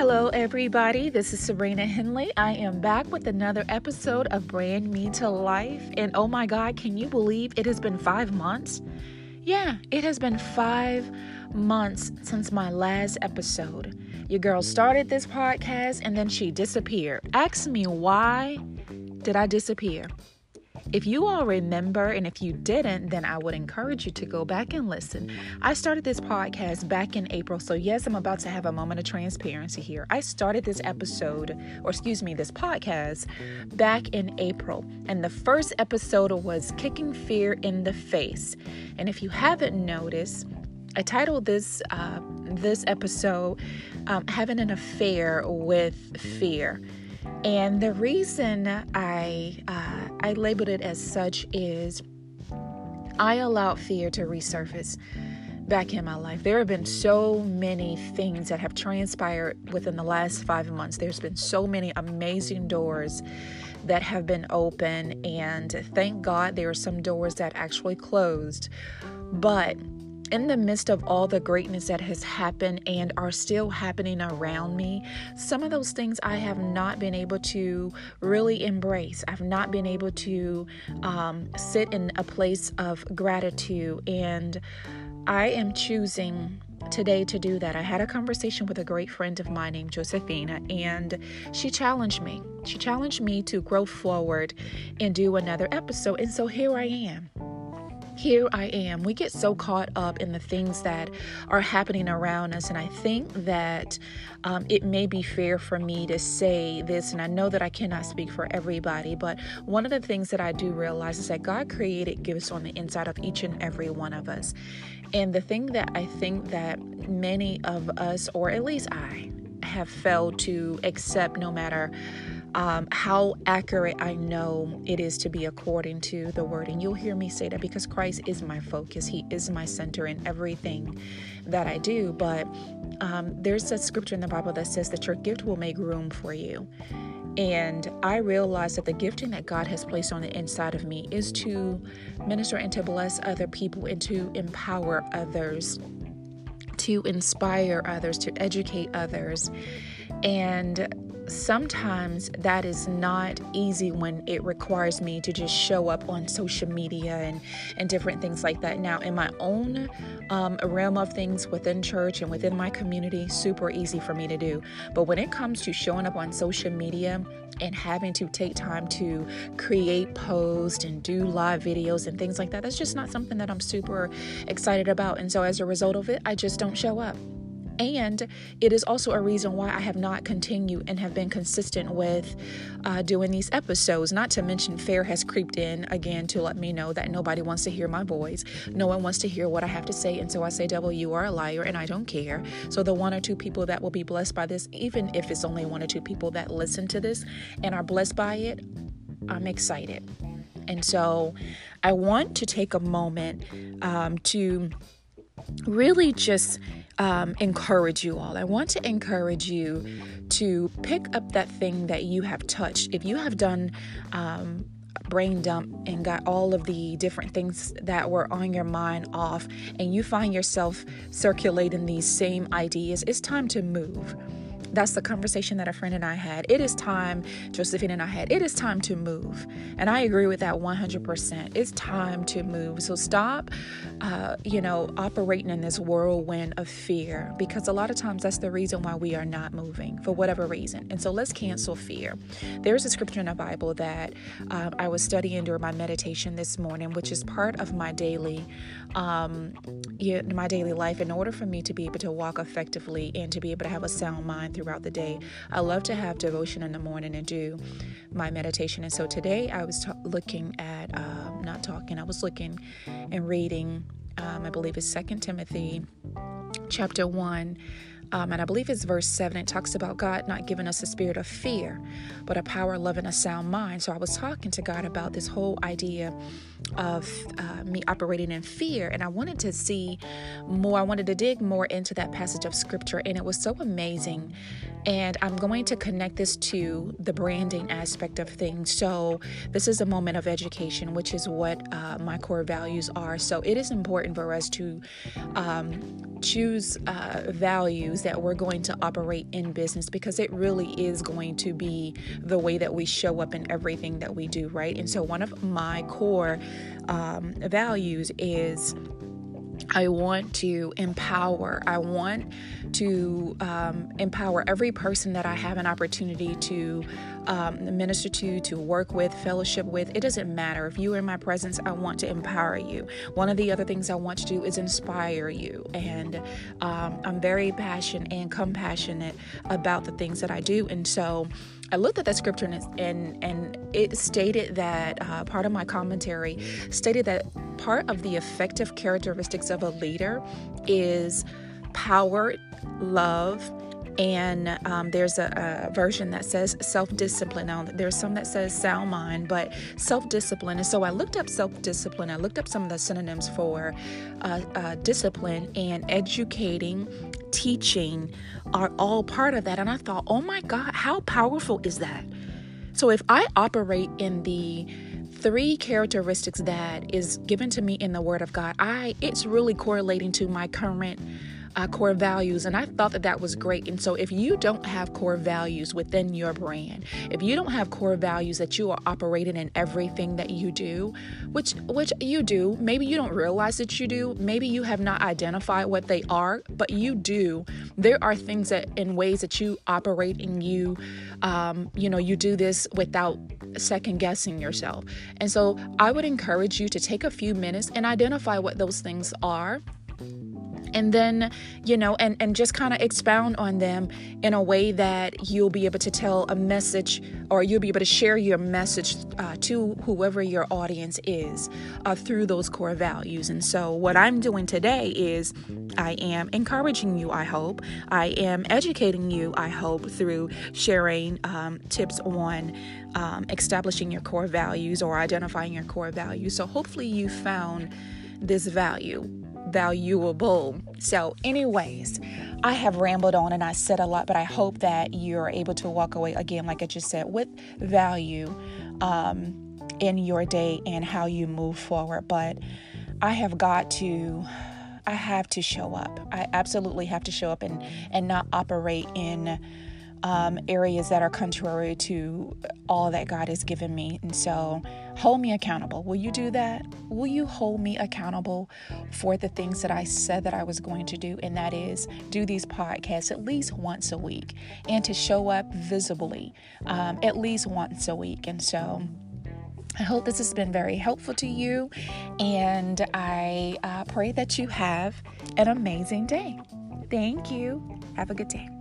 Hello, everybody. This is Sabrina Henley. I am back with another episode of Brand Me to Life. And oh my God, can you believe it has been five months? Yeah, it has been five months since my last episode. Your girl started this podcast and then she disappeared. Ask me why did I disappear? If you all remember, and if you didn't, then I would encourage you to go back and listen. I started this podcast back in April, so yes, I'm about to have a moment of transparency here. I started this episode, or excuse me, this podcast back in April, and the first episode was Kicking Fear in the Face. And if you haven't noticed, I titled this uh, this episode um, "Having an Affair with Fear." And the reason I uh, I labeled it as such is I allowed fear to resurface back in my life. There have been so many things that have transpired within the last five months. There's been so many amazing doors that have been open, and thank God there are some doors that actually closed. But in the midst of all the greatness that has happened and are still happening around me, some of those things I have not been able to really embrace. I've not been able to um, sit in a place of gratitude, and I am choosing today to do that. I had a conversation with a great friend of mine named Josephina, and she challenged me. She challenged me to grow forward and do another episode. And so here I am here I am. We get so caught up in the things that are happening around us. And I think that um, it may be fair for me to say this, and I know that I cannot speak for everybody, but one of the things that I do realize is that God created gifts on the inside of each and every one of us. And the thing that I think that many of us, or at least I, have failed to accept no matter um, how accurate I know it is to be according to the word. And you'll hear me say that because Christ is my focus, He is my center in everything that I do. But um, there's a scripture in the Bible that says that your gift will make room for you. And I realize that the gifting that God has placed on the inside of me is to minister and to bless other people and to empower others, to inspire others, to educate others. And sometimes that is not easy when it requires me to just show up on social media and, and different things like that. Now, in my own um, realm of things within church and within my community, super easy for me to do. But when it comes to showing up on social media and having to take time to create posts and do live videos and things like that, that's just not something that I'm super excited about. And so as a result of it, I just don't show up. And it is also a reason why I have not continued and have been consistent with uh, doing these episodes. Not to mention, fear has creeped in again to let me know that nobody wants to hear my voice. No one wants to hear what I have to say. And so I say, Devil, you are a liar, and I don't care. So the one or two people that will be blessed by this, even if it's only one or two people that listen to this and are blessed by it, I'm excited. And so I want to take a moment um, to really just um, encourage you all. I want to encourage you to pick up that thing that you have touched. If you have done um, brain dump and got all of the different things that were on your mind off, and you find yourself circulating these same ideas, it's time to move. That's the conversation that a friend and I had. It is time, Josephine and I had, it is time to move. And I agree with that 100%. It's time to move. So stop, uh, you know, operating in this whirlwind of fear because a lot of times that's the reason why we are not moving for whatever reason. And so let's cancel fear. There's a scripture in the Bible that um, I was studying during my meditation this morning, which is part of my daily, um, my daily life in order for me to be able to walk effectively and to be able to have a sound mind throughout the day. I love to have devotion in the morning and do my meditation. And so today I was ta- looking at, uh, not talking, I was looking and reading, um, I believe it's Second Timothy chapter 1 um, and I believe it's verse 7. It talks about God not giving us a spirit of fear, but a power, love, and a sound mind. So I was talking to God about this whole idea of uh, me operating in fear. And I wanted to see more, I wanted to dig more into that passage of scripture. And it was so amazing. And I'm going to connect this to the branding aspect of things. So this is a moment of education, which is what uh, my core values are. So it is important for us to um, choose uh, values that we're going to operate in business because it really is going to be the way that we show up in everything that we do, right? And so, one of my core um, values is I want to empower. I want to um, empower every person that I have an opportunity to um, minister to, to work with, fellowship with. It doesn't matter. If you are in my presence, I want to empower you. One of the other things I want to do is inspire you. And um, I'm very passionate and compassionate about the things that I do. And so, I looked at that scripture and and, and it stated that uh, part of my commentary stated that part of the effective characteristics of a leader is power, love, and um, there's a, a, version that says self-discipline now there's some that says sound mind but self-discipline and so i looked up self-discipline i looked up some of the synonyms for uh, uh, discipline and educating teaching are all part of that. And I thought, oh my God, how powerful is that? So if I operate in the three characteristics that is given to me in the word of God, I it's really correlating to my current uh, core values. And I thought that that was great. And so, if you don't have core values within your brand, if you don't have core values that you are operating in everything that you do, which which you do, maybe you don't realize that you do, maybe you have not identified what they are, but you do. There are things that in ways that you operate and you, um, you know, you do this without second guessing yourself. And so, I would encourage you to take a few minutes and identify what those things are and then you know and and just kind of expound on them in a way that you'll be able to tell a message or you'll be able to share your message uh, to whoever your audience is uh, through those core values. And so what i'm doing today is i am encouraging you i hope. I am educating you i hope through sharing um, tips on um, establishing your core values or identifying your core values. So hopefully you found this value valuable. So, anyways, I have rambled on and I said a lot, but I hope that you're able to walk away again, like I just said, with value um, in your day and how you move forward. But I have got to. I have to show up. I absolutely have to show up and and not operate in um, areas that are contrary to all that God has given me. And so, hold me accountable. Will you do that? Will you hold me accountable for the things that I said that I was going to do? And that is do these podcasts at least once a week and to show up visibly um, at least once a week. And so, I hope this has been very helpful to you, and I uh, pray that you have an amazing day. Thank you. Have a good day.